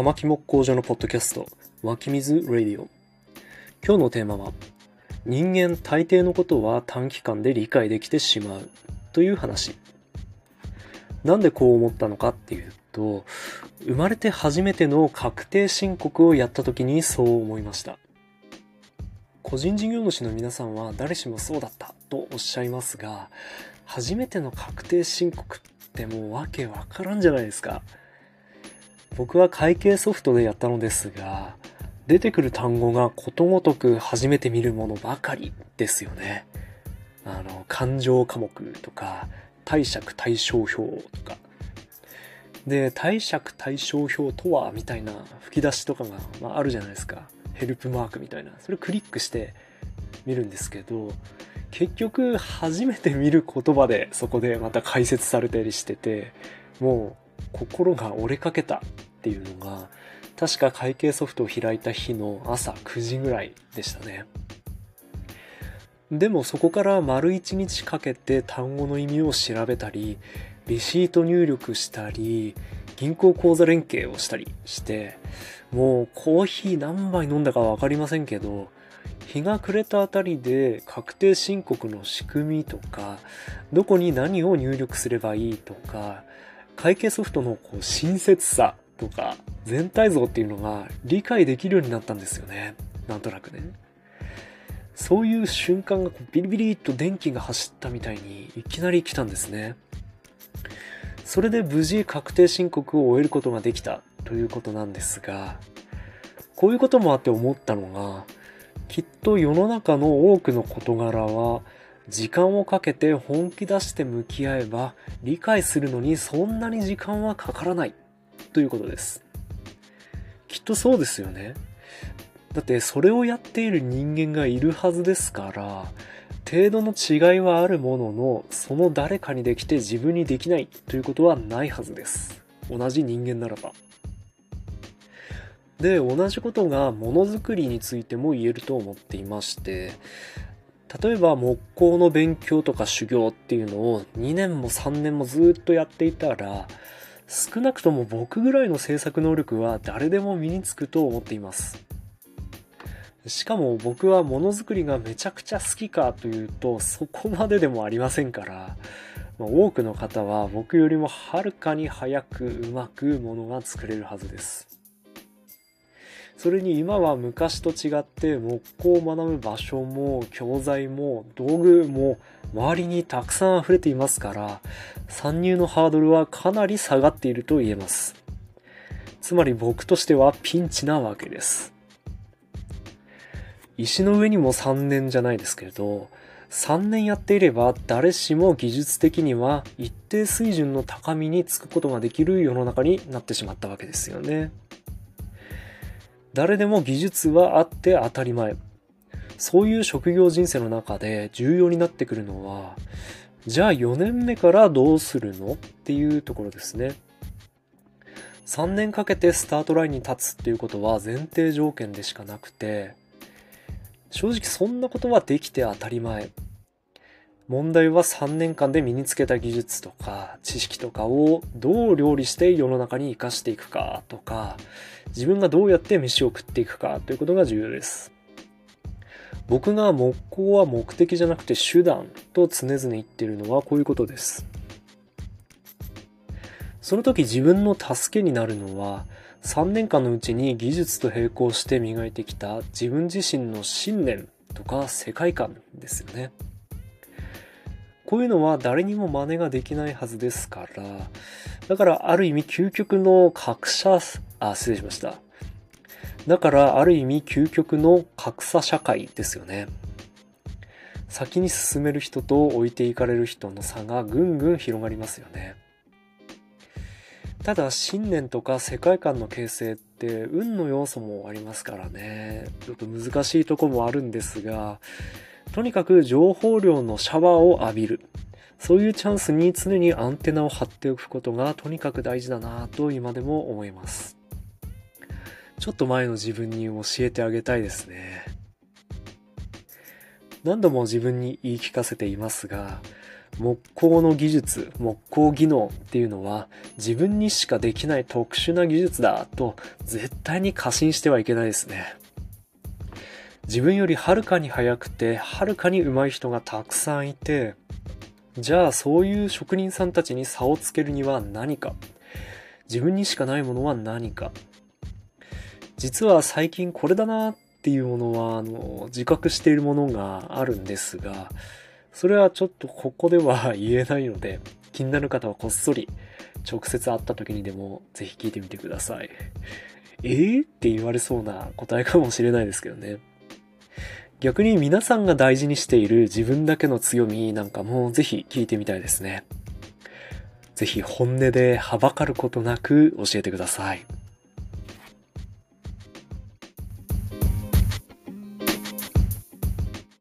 玉木木工所のポッドキャスト、湧き水ラディオ。今日のテーマは、人間大抵のことは短期間で理解できてしまうという話。なんでこう思ったのかっていうと、生まれて初めての確定申告をやった時にそう思いました。個人事業主の皆さんは誰しもそうだったとおっしゃいますが、初めての確定申告ってもうわけわからんじゃないですか。僕は会計ソフトでやったのですが、出てくる単語がことごとく初めて見るものばかりですよね。あの、感情科目とか、貸借対照表とか。で、貸借対照表とはみたいな吹き出しとかが、まあ、あるじゃないですか。ヘルプマークみたいな。それをクリックして見るんですけど、結局初めて見る言葉でそこでまた解説されたりしてて、もう心が折れかけたっていうのが、確か会計ソフトを開いた日の朝9時ぐらいでしたね。でもそこから丸1日かけて単語の意味を調べたり、レシート入力したり、銀行口座連携をしたりして、もうコーヒー何杯飲んだかわかりませんけど、日が暮れたあたりで確定申告の仕組みとか、どこに何を入力すればいいとか、会計ソフトのこう親切さとか、全体像っていうのが理解できるようになったんですよね。なんとなくね。そういう瞬間がビリビリっと電気が走ったみたいにいきなり来たんですね。それで無事確定申告を終えることができたということなんですが、こういうこともあって思ったのが、きっと世の中の多くの事柄は、時間をかけて本気出して向き合えば理解するのにそんなに時間はかからないということです。きっとそうですよね。だってそれをやっている人間がいるはずですから、程度の違いはあるものの、その誰かにできて自分にできないということはないはずです。同じ人間ならば。で、同じことがものづくりについても言えると思っていまして、例えば木工の勉強とか修行っていうのを2年も3年もずっとやっていたら、少なくとも僕ぐらいの制作能力は誰でも身につくと思っています。しかも僕はものづくりがめちゃくちゃ好きかというとそこまででもありませんから、ま、多くの方は僕よりもはるかに早くうまくものが作れるはずです。それに今は昔と違って木工を学ぶ場所も教材も道具も周りにたくさん溢れていますから参入のハードルはかなり下がっていると言えます。つまり僕としてはピンチなわけです。石の上にも3年じゃないですけれど3年やっていれば誰しも技術的には一定水準の高みにつくことができる世の中になってしまったわけですよね。誰でも技術はあって当たり前。そういう職業人生の中で重要になってくるのは、じゃあ4年目からどうするのっていうところですね。3年かけてスタートラインに立つっていうことは前提条件でしかなくて、正直そんなことはできて当たり前。問題は3年間で身につけた技術とか知識とかをどう料理して世の中に活かしていくかとか、自分がどうやって飯を食っていくかということが重要です。僕が木工は目的じゃなくて手段と常々言っているのはこういうことです。その時自分の助けになるのは3年間のうちに技術と並行して磨いてきた自分自身の信念とか世界観ですよね。こういうのは誰にも真似ができないはずですから、だからある意味究極の格差、あ、失礼しました。だからある意味究極の格差社会ですよね。先に進める人と置いていかれる人の差がぐんぐん広がりますよね。ただ信念とか世界観の形成って運の要素もありますからね。ちょっと難しいとこもあるんですが、とにかく情報量のシャワーを浴びる。そういうチャンスに常にアンテナを張っておくことがとにかく大事だなと今でも思います。ちょっと前の自分に教えてあげたいですね。何度も自分に言い聞かせていますが、木工の技術、木工技能っていうのは自分にしかできない特殊な技術だと絶対に過信してはいけないですね。自分よりはるかに早くて、はるかに上手い人がたくさんいて、じゃあそういう職人さんたちに差をつけるには何か自分にしかないものは何か実は最近これだなっていうものは、あの、自覚しているものがあるんですが、それはちょっとここでは言えないので、気になる方はこっそり直接会った時にでもぜひ聞いてみてください。えー、って言われそうな答えかもしれないですけどね。逆に皆さんが大事にしている自分だけの強みなんかもぜひ聞いてみたいですね。ぜひ本音ではばかることなく教えてください。